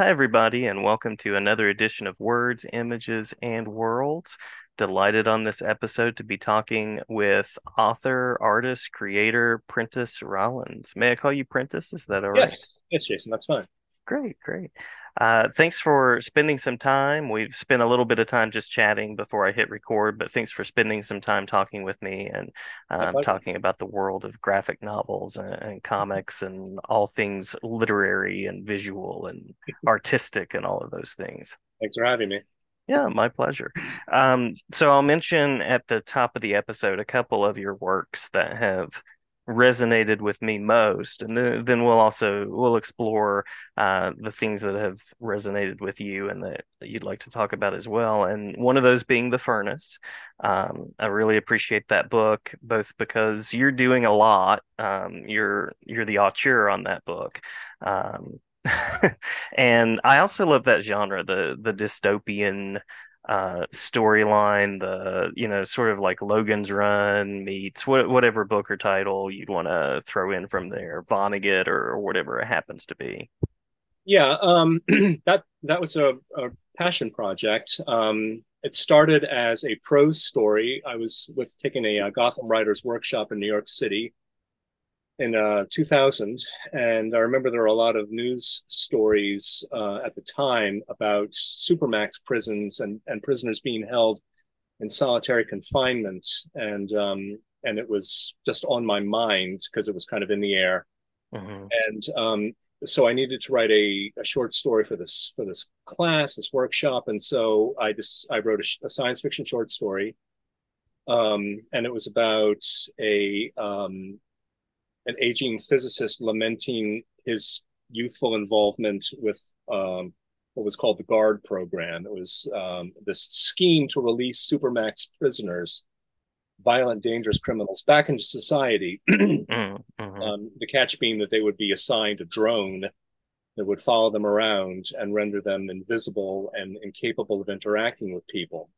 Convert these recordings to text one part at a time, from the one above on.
Hi, everybody, and welcome to another edition of Words, Images, and Worlds. Delighted on this episode to be talking with author, artist, creator Prentis Rollins. May I call you Prentis? Is that all right? Yes, yes, Jason, that's fine. Great, great. Uh, thanks for spending some time. We've spent a little bit of time just chatting before I hit record, but thanks for spending some time talking with me and um, talking about the world of graphic novels and, and, comics and all things literary and visual and artistic and all of those things. Thanks for having me. Yeah, my pleasure. Um, so I'll mention at the top of the episode a couple of your works that have resonated with me most and then, then we'll also we'll explore uh, the things that have resonated with you and that, that, you'd like to talk about as well and one of those being the furnace. Um, i really appreciate that book both because you're doing a lot um, you're you're the auteur on that book um, and i also love that genre the the dystopian uh, storyline, the you know sort of like Logan's Run meets what, whatever book or title you'd want to throw in from there, Vonnegut or, or whatever it happens to be. Yeah, um, that that was a, a passion project. Um, it started as a prose story. I was with taking a, a uh, Gotham Writers Workshop in New York City, in uh, 2000. And I remember there were a lot of news stories uh, at the time about supermax prisons and, and prisoners being held in solitary confinement. And, um, and it was just on my mind because it was kind of in the air. Mm-hmm. And um, so I needed to write a, a, short story for this for this class, this workshop. And so I just I wrote a, a science fiction short story. Um, and it was about a um, an aging physicist lamenting his youthful involvement with um, what was called the GUARD program. It was um, this scheme to release supermax prisoners, violent, dangerous criminals, back into society. mm-hmm. um, the catch being that they would be assigned a drone that would follow them around and render them invisible and incapable of interacting with people.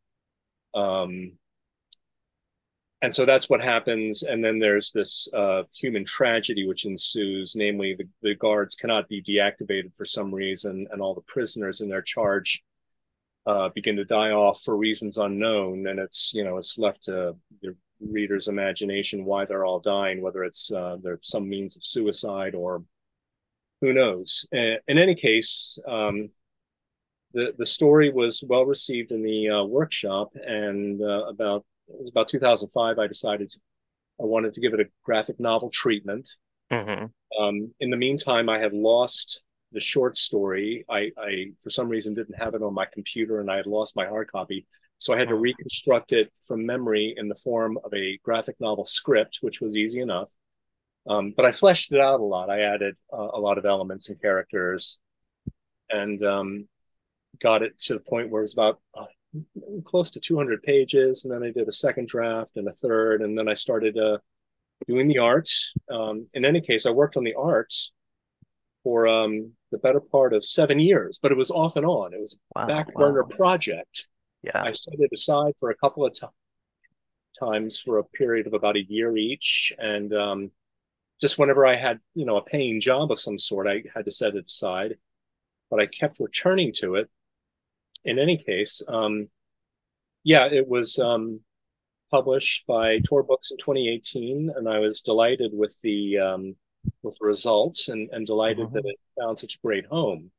Um, and so that's what happens. And then there's this uh, human tragedy which ensues namely the, the guards cannot be deactivated for some reason and all the prisoners in their charge uh, begin to die off for reasons unknown. And it's you know it's left to the reader's imagination why they're all dying whether it's uh, there's some means of suicide or who knows. In any case um, the, the story was well received in the uh, workshop and uh, about it was about 2005 i decided i wanted to give it a graphic novel treatment. Mm-hmm. um, in the meantime i had lost the short story. I, I for some reason didn't have it on my computer and i had lost my hard copy. So i had to reconstruct it from memory in the form of a graphic novel script which was easy enough. Um, but i fleshed it out a lot. I added uh, a lot of elements and characters. And um, got it to the point where it was about uh, close to 200 pages and then i did a second draft and a third and then i started uh, doing the art um, in any case i worked on the art for um, the better part of seven years but it was off and on. It was a wow, back burner wow. project. Yeah. I set it aside for a couple of t- times for a period of about a year each and um, just whenever i had you know a paying job of some sort i had to set it aside but i kept returning to it in any case, um, yeah, it was um, published by Tor Books in 2018, and I was delighted with the um, with the results and, and delighted mm-hmm. that it found such a great home.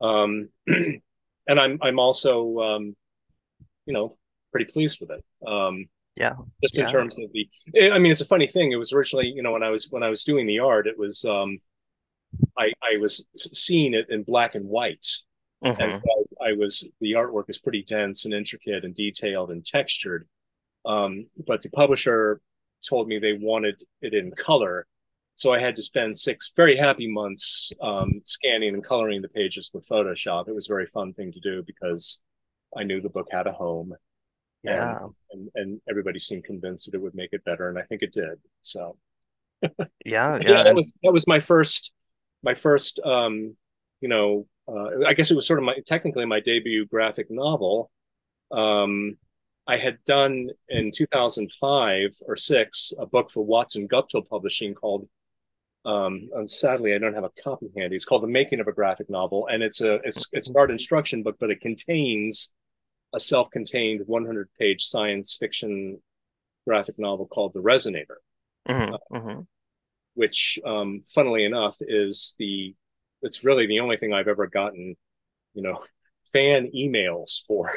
Um, and I'm I'm also um, you know pretty pleased with it. Um, yeah, just in yeah. terms of the. I mean, it's a funny thing. It was originally you know when I was when I was doing the art, it was um, I I was seeing it in black and white Mm-hmm. And so I, was the artwork is pretty dense and intricate and detailed and textured. Um, but the publisher told me they wanted it in color. So I had to spend six very happy months um, scanning and coloring the pages with Photoshop. It was a very fun thing to do because I knew the book had a home. Yeah. And, and, and everybody seemed convinced that it would make it better. And I think it did. So yeah, yeah. yeah that was that was my first my first um, you know, uh, I guess it was sort of my technically my debut graphic novel. Um, I had done in 2005 or six a book for Watson Guptill Publishing called Um, and sadly, I don't have a copy handy. It's called "The Making of a Graphic Novel," and it's a it's it's an art instruction book, but it contains a self-contained 100-page science fiction graphic novel called "The Resonator," mm-hmm, uh, mm-hmm. which, um, funnily enough, is the it's really the only thing I've ever gotten, you know, fan emails for.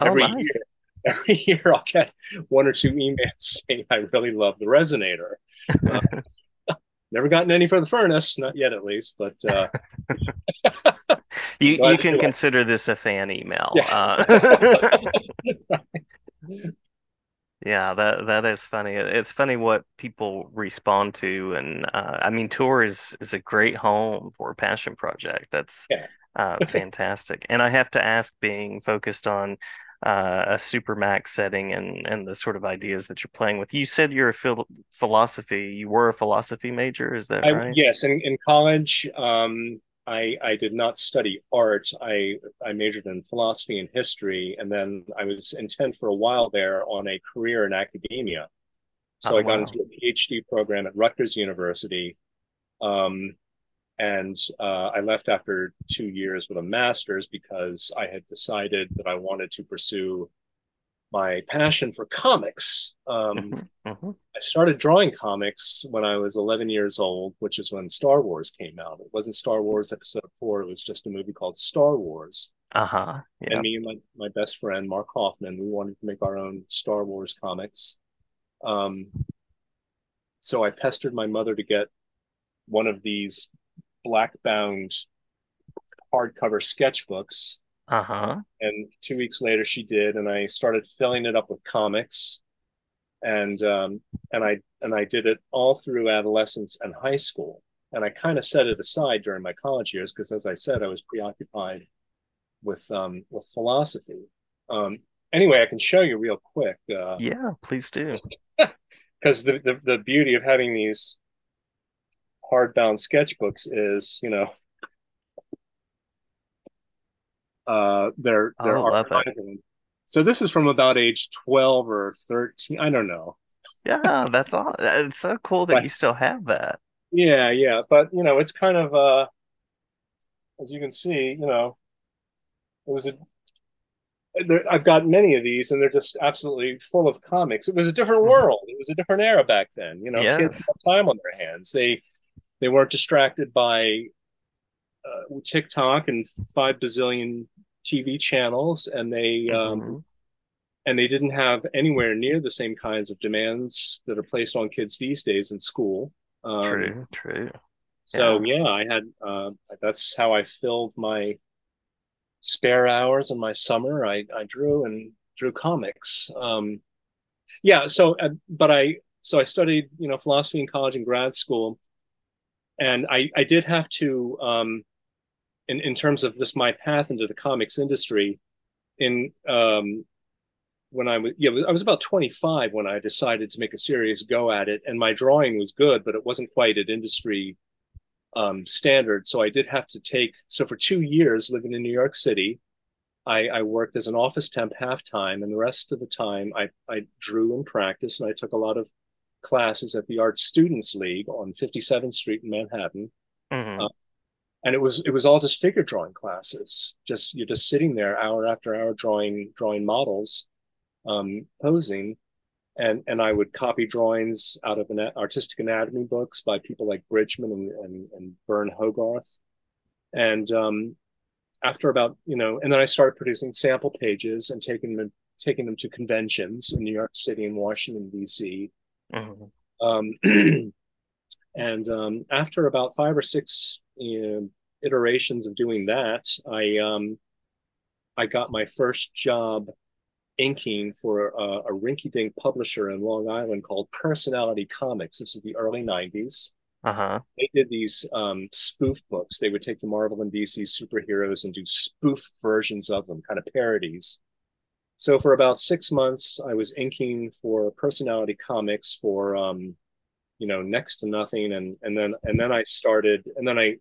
Oh, every nice. year, every year I'll get one or two emails saying I really love the Resonator. Uh, never gotten any for the furnace, not yet at least, but uh, you you can consider this a fan email. Yeah. Uh, yeah, that that is funny. It's funny what people respond to, and uh, I mean, Tor is is a great home for a passion project. That's Yeah. uh, fantastic. And I have to ask, being focused on uh, a super max setting and and the sort of ideas that you're playing with. You said you're a phil philosophy. You were a philosophy major, is that I, right? yes, in, in college, um, I I did not study art. I I majored in philosophy and history, and then I was intent for a while there on a career in academia. So Oh, I got wow. into a PhD program at Rutgers University, um, and uh, I left after two years with a master's because I had decided that I wanted to pursue my passion for comics. Um, Mhm, mhm. I started drawing comics when I was 11 years old, which is when Star Wars came out. It wasn't Star Wars Episode 4, it was just a movie called Star Wars. Uh-huh. Yeah. And me and my, my best friend, Mark Hoffman, we wanted to make our own Star Wars comics. Um, so I pestered my mother to get one of these black bound hardcover sketchbooks. Uh-huh. And two weeks later, she did, and I started filling it up with comics and um, and I and I did it all through adolescence and high school. And I kind of set it aside during my college years because, as I said, I was preoccupied with um, with philosophy. Um, anyway, I can show you real quick because Yeah, please do. Because the, the the beauty of having these hardbound sketchbooks is, you know, uh, they're they're Oh, So this is from about age twelve or thirteen. I don't know. Yeah, that's all. It's so cool that Right. you still have that. Yeah, yeah, but you know, it's kind of uh as you can see, you know, it was a there, I've got many of these and they're just absolutely full of comics. It was a different Mhm. world. It was a different era back then. You know, kids Yes. had time on their hands. They they weren't distracted by uh, TikTok and five bazillion TV channels and they um Mhm. and they didn't have anywhere near the same kinds of demands that are placed on kids these days in school. Um, True, true. So yeah, I had uh, that's how I filled my spare hours in my summer. I I drew and drew comics. Um, yeah, so uh, but I so I studied you know philosophy in college and grad school, and I I did have to um, in in terms of just my path into the comics industry, in um, when I was yeah I was about 25 when I decided to make a serious go at it, and my drawing was good, but it wasn't quite at industry um, standard. So I did have to take. So for two years living in New York City, I, I worked as an office temp half time, and the rest of the time I I drew and practiced, and I took a lot of classes at the Art Students League on 57th Street in Manhattan. Mhm. Uh, and it was it was all just figure drawing classes. Just you're just sitting there hour after hour drawing drawing models, um, posing, and and I would copy drawings out of an artistic anatomy books by people like Bridgman and and, and Burne Hogarth, and um, after about you know, and then I started producing sample pages and taking them taking them to conventions in New York City and Washington D.C. Mhm. Um, and um, after about five or six you know, iterations of doing that, I um, I got my first job inking for a, a rinky-dink publisher in Long Island called Personality Comics. This is the early '90s. Uh-huh. They did these um, spoof books. They would take the Marvel and DC superheroes and do spoof versions of them, kind of parodies. So for about six months, I was inking for Personality Comics for um, you know next to nothing, and and then and then I started, and then I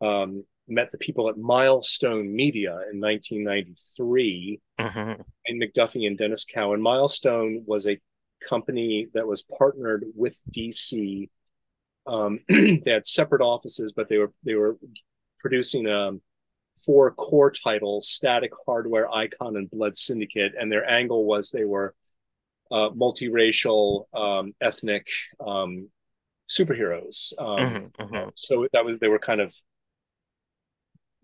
um, met the people at Milestone Media in 1993, Mhm. and McDuffie and Denys Cowan. Milestone was a company that was partnered with DC um, they had separate offices, but they were they were producing um, four core titles: Static, Hardware, Icon, and Blood Syndicate. And their angle was they were uh, multiracial, um, ethnic um, superheroes. Um, mm-hmm, mm-hmm. So that was they were kind of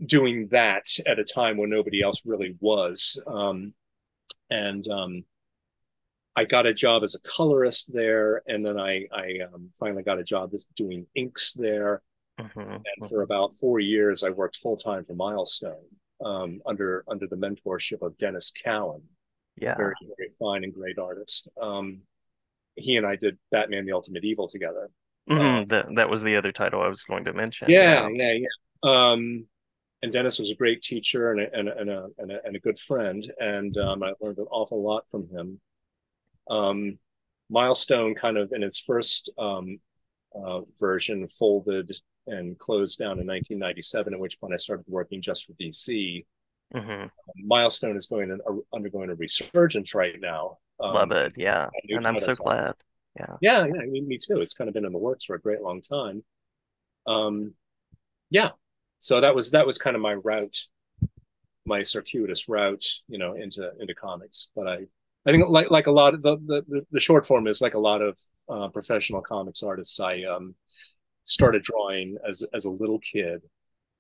doing that at a time when nobody else really was. Um, and um, I got a job as a colorist there, and then I I um, finally got a job as doing inks there. Mm-hmm, and mm-hmm. for about four years, I worked full time for Milestone um, under under the mentorship of Denys Cowan. Yeah, very very fine and great artist. Um, he and I did Batman: The Ultimate Evil together. Mm-hmm. Um, that that was the other title I was going to mention. Yeah, yeah, yeah. Um, and Denys was a great teacher and a, and a, and a, and a, and a good friend, and um, I learned an awful lot from him. Um, Milestone, kind of in its first um, uh, version, folded and closed down in 1997, at which point I started working just for DC. Mm-hmm. Milestone is going to, uh, undergoing a resurgence right now. Um, Love it, yeah, and I'm so glad. Yeah, yeah, yeah. I mean, me too. It's kind of been in the works for a great long time. Um, yeah, so that was that was kind of my route, my circuitous route, you know, into into comics. But I I think like like a lot of the the, the short form is like a lot of uh, professional comics artists. I um, started drawing as as a little kid.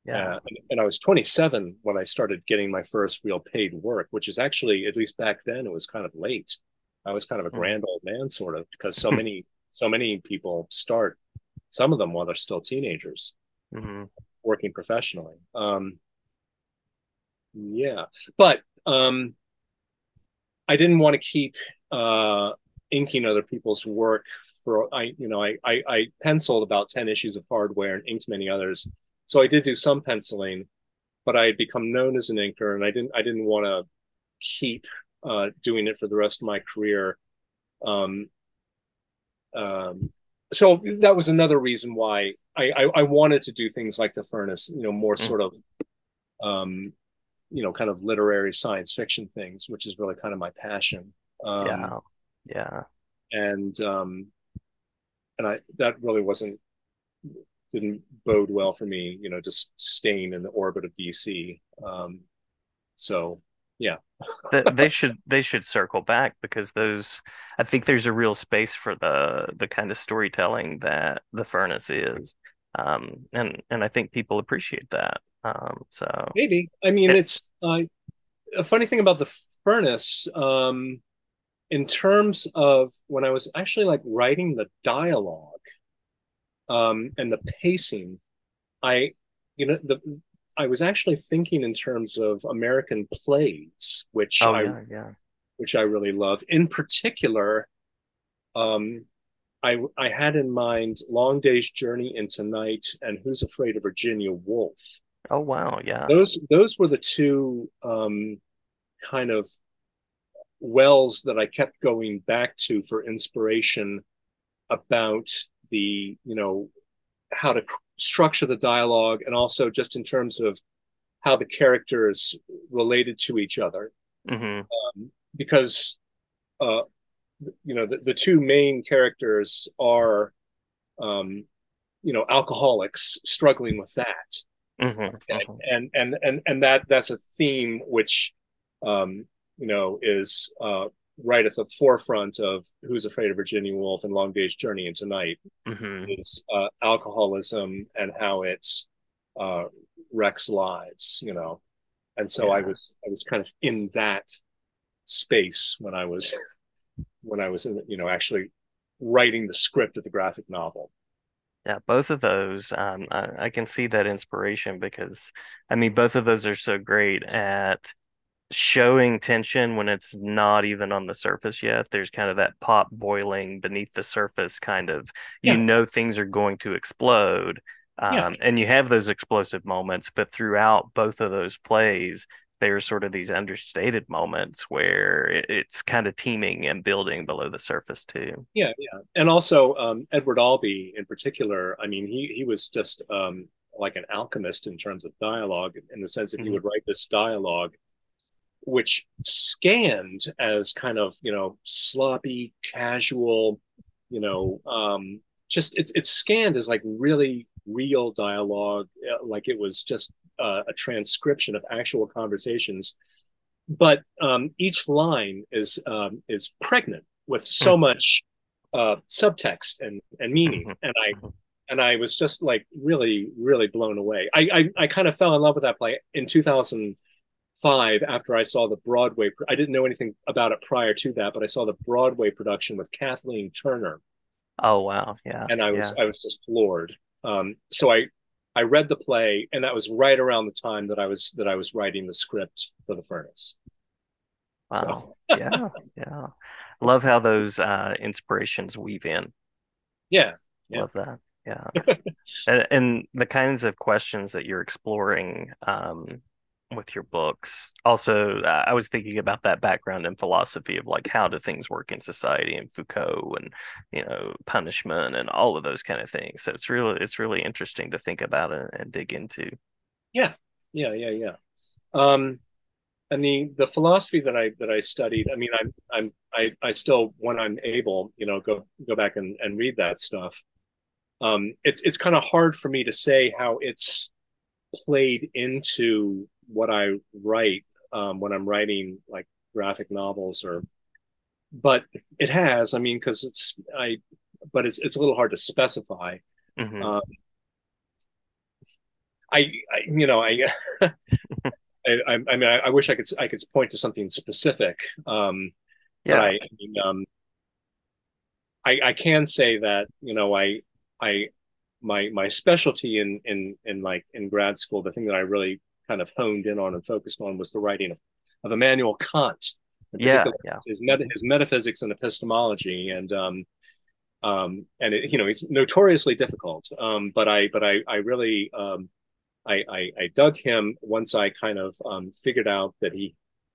Yeah, uh, and, and, I was 27 when I started getting my first real paid work, which is actually at least back then it was kind of late. I was kind of a hmm. grand old man, sort of, because so many so many people start, some of them while they're still teenagers, mm-hmm. Working professionally. Um, yeah, but um, I didn't want to keep uh, inking other people's work for I you know I, I, I penciled about 10 issues of hardware and inked many others so I did do some penciling but I had become known as an inker and I didn't I didn't want to keep uh, doing it for the rest of my career um, um, so that was another reason why I, I, I wanted to do things like the furnace you know more mm-hmm. sort of um, you know kind of literary science fiction things which is really kind of my passion. Um, yeah. Yeah. and um and i that really wasn't didn't bode well for me you know just staying in the orbit of dc um so yeah. They should they should circle back because those i think there's a real space for the the kind of storytelling that the furnace is um and and i think people appreciate that um, so. Maybe. I mean it, it's uh, a funny thing about the furnace. Um, in terms of when I was actually like writing the dialogue um, and the pacing, I you know the I was actually thinking in terms of American plays, which oh, I yeah, yeah. which I really love. In particular, um, I I had in mind Long Day's Journey into Night and Who's Afraid of Virginia Woolf. Oh wow, yeah. Those those were the two um, kind of wells that I kept going back to for inspiration about the you know how to structure the dialogue and also just in terms of how the characters related to each other mm-hmm. um, because uh, you know the, the two main characters are um, you know alcoholics struggling with that Mm-hmm, mm-hmm. And, and and and that that's a theme which um, you know is uh, right at the forefront of Who's Afraid of Virginia Woolf and Long Day's Journey into Night mm-hmm. is uh, alcoholism and how it uh, wrecks lives, you know. And so yeah. I was I was kind of in that space when I was when I was in, you know actually writing the script of the graphic novel. Yeah, both of those, um, I, I can see that inspiration because, I mean, both of those are so great at showing tension when it's not even on the surface yet. There's kind of that pot boiling beneath the surface, kind of, you know, things are going to explode. Um, yeah. And you have those explosive moments, but throughout both of those plays, there's sort of these understated moments where it's kind of teeming and building below the surface too. Yeah, yeah, and also um, Edward Albee in particular. I mean, he he was just um, like an alchemist in terms of dialogue, in the sense that mm-hmm. he would write this dialogue, which scanned as kind of you know sloppy, casual, you know, um, just it's it's scanned as like really real dialogue, uh, like it was just uh, a transcription of actual conversations. But um, each line is um, is pregnant with so mm-hmm. much uh, subtext and and meaning, mm-hmm. and I mm-hmm. and I was just like really really blown away. I I, I kind of fell in love with that play in 2005 after I saw the Broadway. I didn't know anything about it prior to that, but I saw the Broadway production with Kathleen Turner. Oh wow, yeah. And I was yeah. I was just floored. Um, so I I read the play, and that was right around the time that I was that I was writing the script for the Furnace. Wow. So. yeah, yeah. Love how those uh, inspirations weave in. Yeah, yeah. Love that. Yeah. and, and, the kinds of questions that you're exploring um, with your books. Also, I was thinking about that background in philosophy of like how do things work in society and Foucault and you know punishment and all of those kind of things. So it's really it's really interesting to think about and, and dig into. Yeah, yeah, yeah, yeah. Um, and the the philosophy that I that I studied, I mean, I'm I'm I I still when I'm able, you know, go go back and, and read that stuff. Um, it's it's kind of hard for me to say how it's played into what I write um, when I'm writing like graphic novels or, but it has. I mean, because it's I, but it's it's a little hard to specify. Mm-hmm. Um, I, I, you know, I, I, I, mean, I, I, wish I could I could point to something specific. Um, yeah. I, I mean, um, I, I can say that you know I I my my specialty in in in like in grad school the thing that I really kind of honed in on and focused on was the writing of, of Immanuel Kant. Yeah, yeah. His, meta, his metaphysics and epistemology, and um, um, and it, you know he's notoriously difficult. Um, but I, but I, I really, um, I, I, I dug him once I kind of um, figured out that he,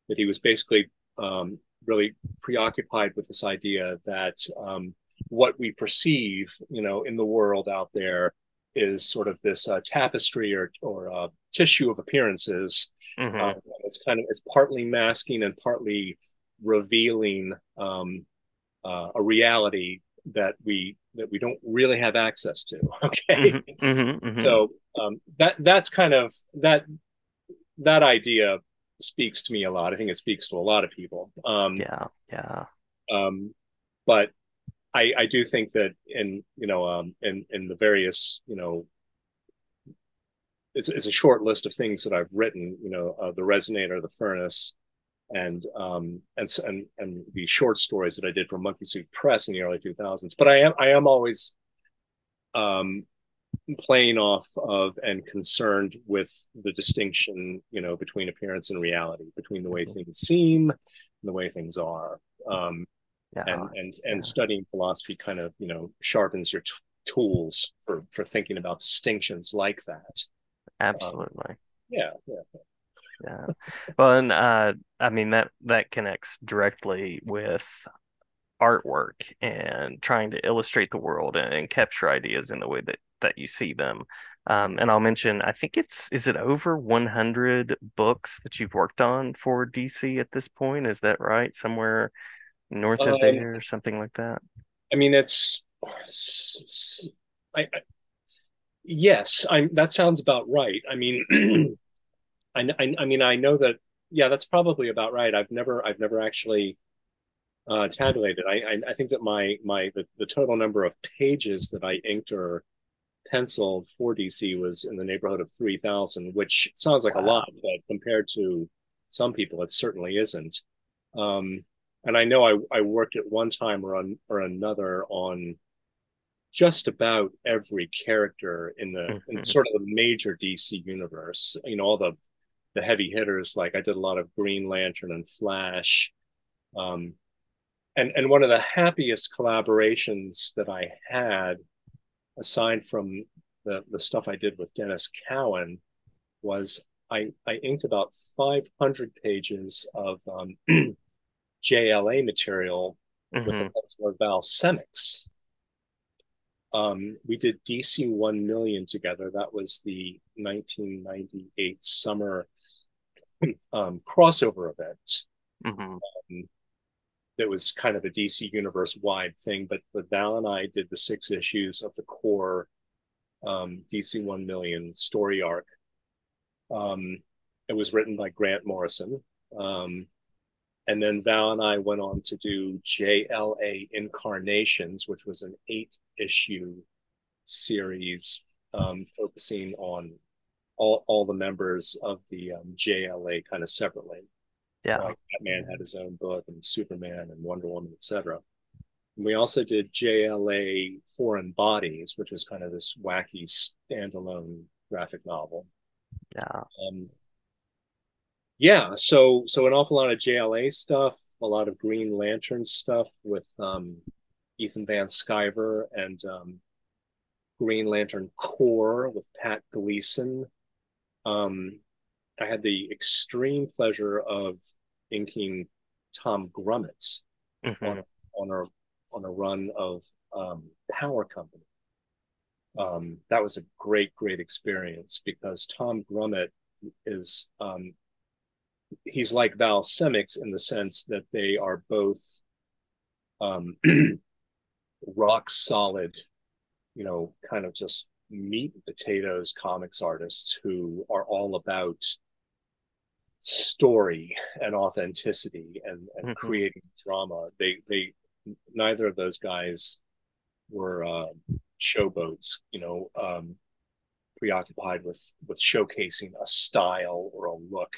that he was basically um, really preoccupied with this idea that um, what we perceive, you know, in the world out there is sort of this uh, tapestry or or uh, tissue of appearances. Mm-hmm. Uh, it's kind of it's partly masking and partly revealing um, uh, a reality that we that we don't really have access to. Okay, mm-hmm, mm-hmm, mm-hmm. so um, that that's kind of that that idea speaks to me a lot. I think it speaks to a lot of people. Um, yeah, yeah. Um, but I, I do think that in you know um, in in the various you know it's, it's a short list of things that I've written you know uh, the resonator the furnace and um and and and the short stories that I did for Monkey Suit Press in the early 2000s but I am I am always um playing off of and concerned with the distinction you know between appearance and reality between the way mm-hmm. things seem and the way things are um yeah. and and and studying philosophy kind of you know sharpens your t- tools for for thinking about distinctions like that absolutely um, yeah yeah yeah well and uh i mean that that connects directly with artwork and trying to illustrate the world and, and capture ideas in the way that that you see them um, and I'll mention, I think it's, is it over 100 books that you've worked on for DC at this point? Is that right? Somewhere north of um, there or something like that? I mean, it's, it's I, I, yes, I that sounds about right. I mean, I, I, I mean, I know that yeah, that's probably about right. I've never I've never actually uh, tabulated. I, I, I think that my my the, the total number of pages that I inked or penciled for DC was in the neighborhood of three thousand, which sounds like wow. a lot, but compared to some people, it certainly isn't. Um, and I know I, I worked at one time or on or another on just about every character in the mm-hmm. in sort of the major DC universe. You know, all the the heavy hitters. Like I did a lot of Green Lantern and Flash. Um, and and one of the happiest collaborations that I had, aside from the the stuff I did with Denys Cowan, was I I inked about 500 pages of um, JLA material mm-hmm. with the pencil of Val Semeiks. Um, we did DC 1 million together. That was the 1998 summer um, crossover event. Mm-hmm. Um, that was kind of a DC universe wide thing. But but Val and I did the six issues of the core um, DC One Million story arc. Um, it was written by Grant Morrison. And then Val and I went on to do JLA Incarnations, which was an eight issue series um, focusing on all, all the members of the um, JLA kind of separately. Yeah. Like Batman had his own book and Superman and Wonder Woman, etc. We also did JLA Foreign Bodies, which was kind of this wacky standalone graphic novel. Yeah. Um, yeah, so so an awful lot of JLA stuff, a lot of Green Lantern stuff with um, Ethan Van Sciver and um, Green Lantern Corps with Pat Gleason. Um, I had the extreme pleasure of inking Tom Grummett Mhm. on, on a on a run of um, Power Company. Um, that was a great, great experience because Tom Grummett is um, he's like Val Semeiks in the sense that they are both um, rock solid, you know, kind of just meat and potatoes comics artists who are all about story and authenticity and, and Mhm. creating drama. They they neither of those guys were uh, showboats, you know, um, preoccupied with with showcasing a style or a look.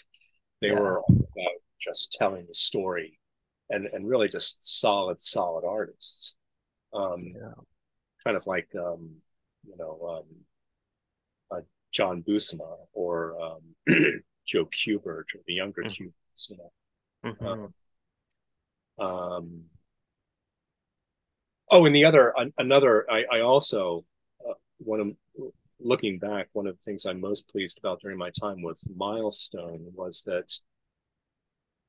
They Yeah. were all about just telling the story and and really just solid solid artists. Um, Yeah. kind of like um, you know um, uh, John Buscema or um, Joe Kubert or the younger. Kuberts, you know. Mhm. Um, oh, and the other an, another I, I also uh, one of looking back, one of the things I'm most pleased about during my time with Milestone was that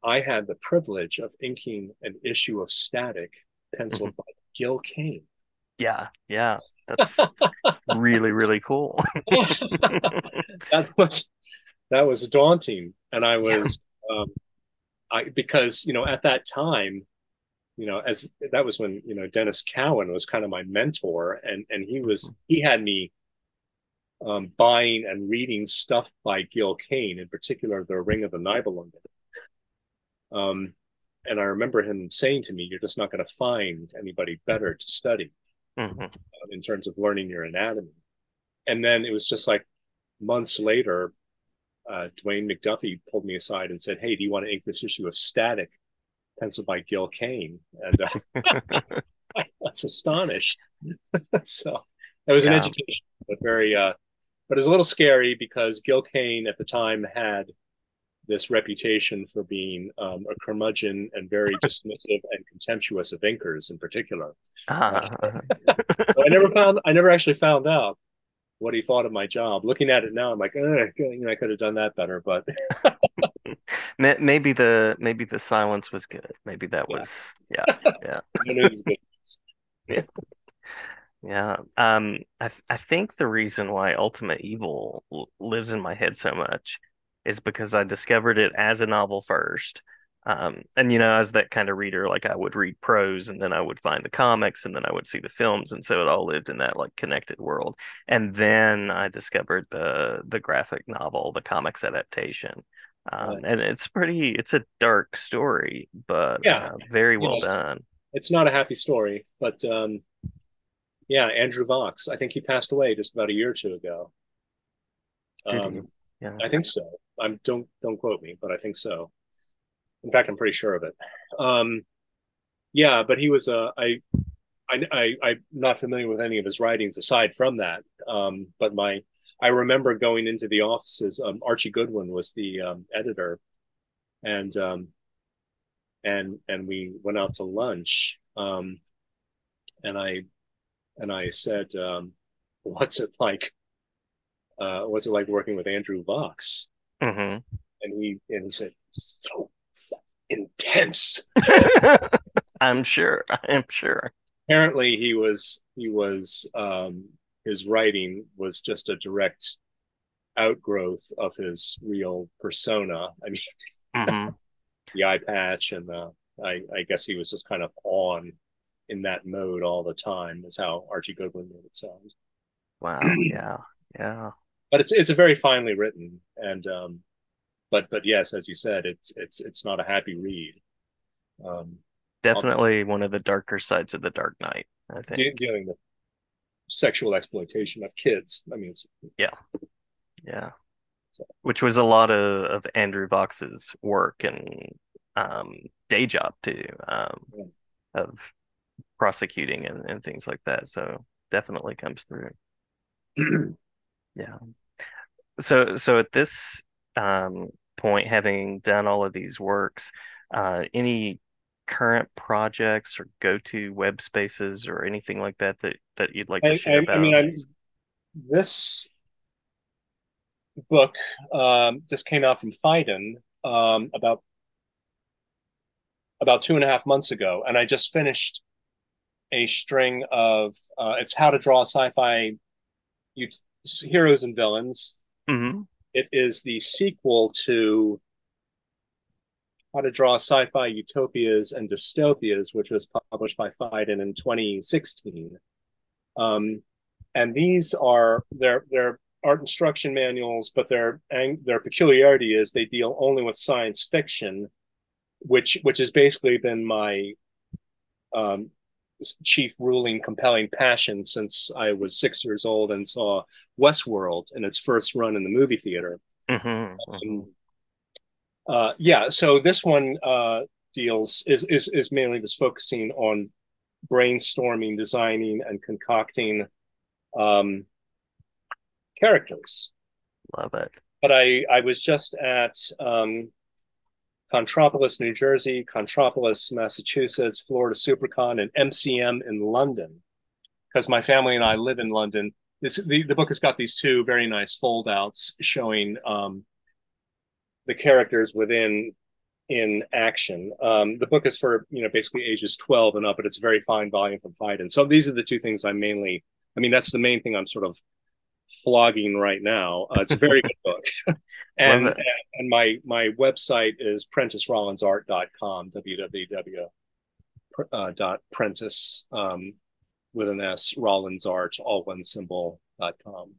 I had the privilege of inking an issue of Static penciled by Gil Kane. Yeah. Yeah. That's really, really cool. that was that was daunting, and I was um, I because you know at that time, you know as that was when you know Denys Cowan was kind of my mentor, and and he was he had me um, buying and reading stuff by Gil Kane, in particular, The Ring of the Nibelungen. Um, and I remember him saying to me, "You're just not going to find anybody better to study." Mhm. uh, in terms of learning your anatomy. And then it was just like months later, uh, Dwayne McDuffie pulled me aside and said, "Hey, do you want to ink this issue of Static, penciled by Gil Kane?" And uh, I was astonished. so it was an education, but very, uh, but it was a little scary because Gil Kane at the time had this reputation for being um, a curmudgeon and very dismissive and contemptuous of inkers in particular. Ah, So I never found, I never actually found out what he thought of my job. Looking at it now, I'm like, you know, I could have done that better, but maybe the maybe the silence was good. Maybe that Yeah. was yeah, yeah. no news is good. Yeah. Um, I th I think the reason why Ultimate Evil l lives in my head so much is because I discovered it as a novel first. Um, and you know, as that kind of reader, like I would read prose and then I would find the comics and then I would see the films, and so it all lived in that like connected world. And then I discovered the the graphic novel, the comics adaptation. Um, Right. and it's pretty, it's a dark story, but Yeah. uh, very You know, well it's- done. It's not a happy story, but um, yeah, Andrew Vachss. I think he passed away just about a year or two ago. Um. Yeah. I think so. I'm don't don't quote me, but I think so. In fact, I'm pretty sure of it. Um, yeah, but he was a I, I I I'm not familiar with any of his writings aside from that. Um, but my I remember going into the offices. Um, Archie Goodwin was the um, editor, and um, and and we went out to lunch. Um, and I and I said, um, "What's it like? Uh, what's it like working with Andrew Vachss?" hmm and he and he said so intense I'm sure. I'm sure. apparently he was he was um his writing was just a direct outgrowth of his real persona i mean hmm the eye patch and the I, I guess he was just kind of on in that mode all the time. Is how Archie Goodwin made it sound. Wow. yeah. Yeah. But it's it's a very finely written and um, but but yes, as you said, it's it's it's not a happy read. Um, Definitely one of the darker sides of the Dark Knight. I think dealing with sexual exploitation of kids. I mean, it's yeah, yeah, so. which was a lot of, of Andrew Vachss's work and um, day job too, um, yeah. of prosecuting and, and things like that. So definitely comes through. yeah. So so at this um, point, having done all of these works, uh, any current projects or go-to web spaces or anything like that that, that you'd like to I, share I, about? I mean, I, this book um, just came out from Phaidon um, about about two and a half months ago, and I just finished a string of uh, it's how to draw sci-fi heroes and villains. Mm-hmm. It is the sequel to how to Draw Sci-Fi Utopias and Dystopias, which was published by Phaidon in 2016. Um, and these are their their art instruction manuals, but their their peculiarity is they deal only with science fiction, which which has basically been my um, chief ruling compelling passion since I was six years old and saw Westworld in its first run in the movie theater. Mm-hmm. Um, uh, yeah, so this one uh, deals is, is is mainly just focusing on brainstorming, designing, and concocting um, characters. Love it. But I I was just at um, Contropolis, New Jersey, Contropolis, Massachusetts, Florida SuperCon, and MCM in London because my family and I live in London. This the, the book has got these two very nice foldouts showing um, the characters within in action. Um, the book is for you know basically ages 12 and up, but it's a very fine volume from Phaidon. So these are the two things I mainly. I mean, that's the main thing I'm sort of flogging right now. Uh, it's a very good book, and, and and my my website is prentisrollinsart.com. www. Uh, dot prentis um, with an S Rollins Art all one symbol dot com.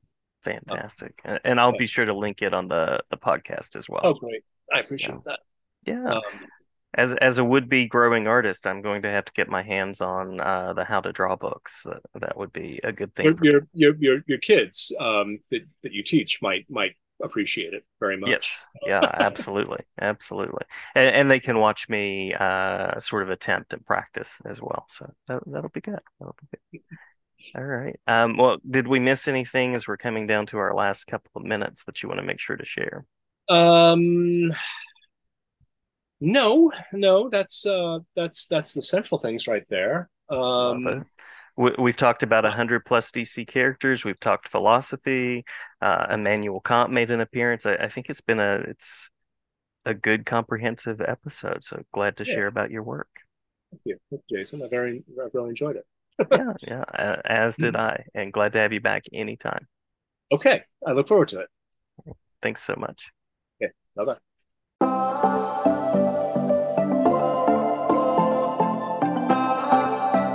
Fantastic. Uh, and I'll yeah. be sure to link it on the, the podcast as well. Oh, great. I appreciate yeah. that. Yeah. Um, as as a would be growing artist, I'm going to have to get my hands on uh, the how to draw books. Uh, that would be a good thing. Your your, your, your your kids um, that that you teach might might appreciate it very much. Yes, yeah, absolutely, absolutely, and, and they can watch me uh, sort of attempt and practice as well. So that that'll be good. That'll be good. All right. Um, well, did we miss anything as we're coming down to our last couple of minutes that you want to make sure to share? Um, no, no, that's uh, that's that's the central things right there. Um, we, have talked about a hundred plus DC characters. We've talked philosophy. Uh, Immanuel Kant made an appearance. I, I, think it's been a it's a good comprehensive episode. So glad to yeah. share about your work. Thank you, Jason. I very I really enjoyed it yeah, yeah, as did I, and glad to have you back anytime. Okay, I look forward to it. Thanks so much. Okay, bye bye.